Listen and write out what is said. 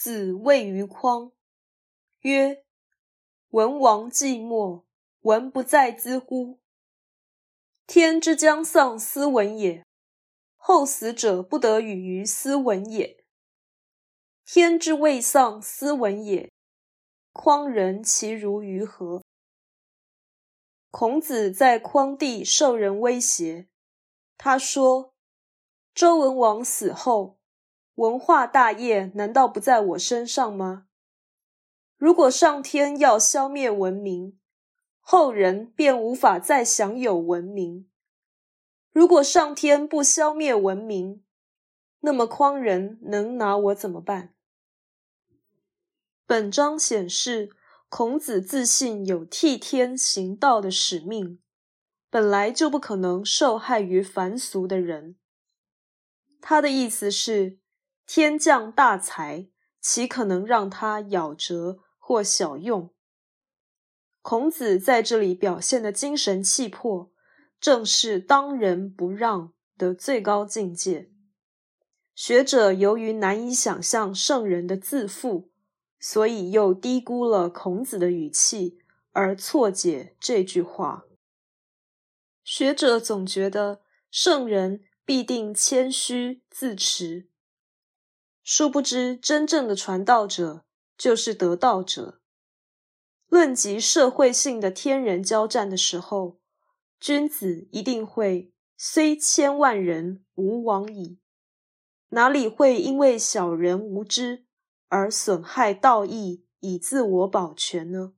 子谓于匡曰：“文王寂寞，文不在兹乎？天之将丧斯文也，后死者不得与于斯文也。天之未丧斯文也，匡人其如于何？”孔子在匡地受人威胁，他说：“周文王死后，文化大业难道不在我身上吗？如果上天要消灭文明，后人便无法再享有文明；如果上天不消灭文明，那么匡人能拿我怎么办？”本章显示。孔子自信有替天行道的使命，本来就不可能受害于凡俗的人。他的意思是，天降大才，岂可能让他咬折或小用？孔子在这里表现的精神气魄，正是当仁不让的最高境界。学者由于难以想象圣人的自负。所以又低估了孔子的语气，而错解这句话。学者总觉得圣人必定谦虚自持，殊不知真正的传道者就是得道者。论及社会性的天人交战的时候，君子一定会虽千万人吾往矣，哪里会因为小人无知？而损害道义以自我保全呢？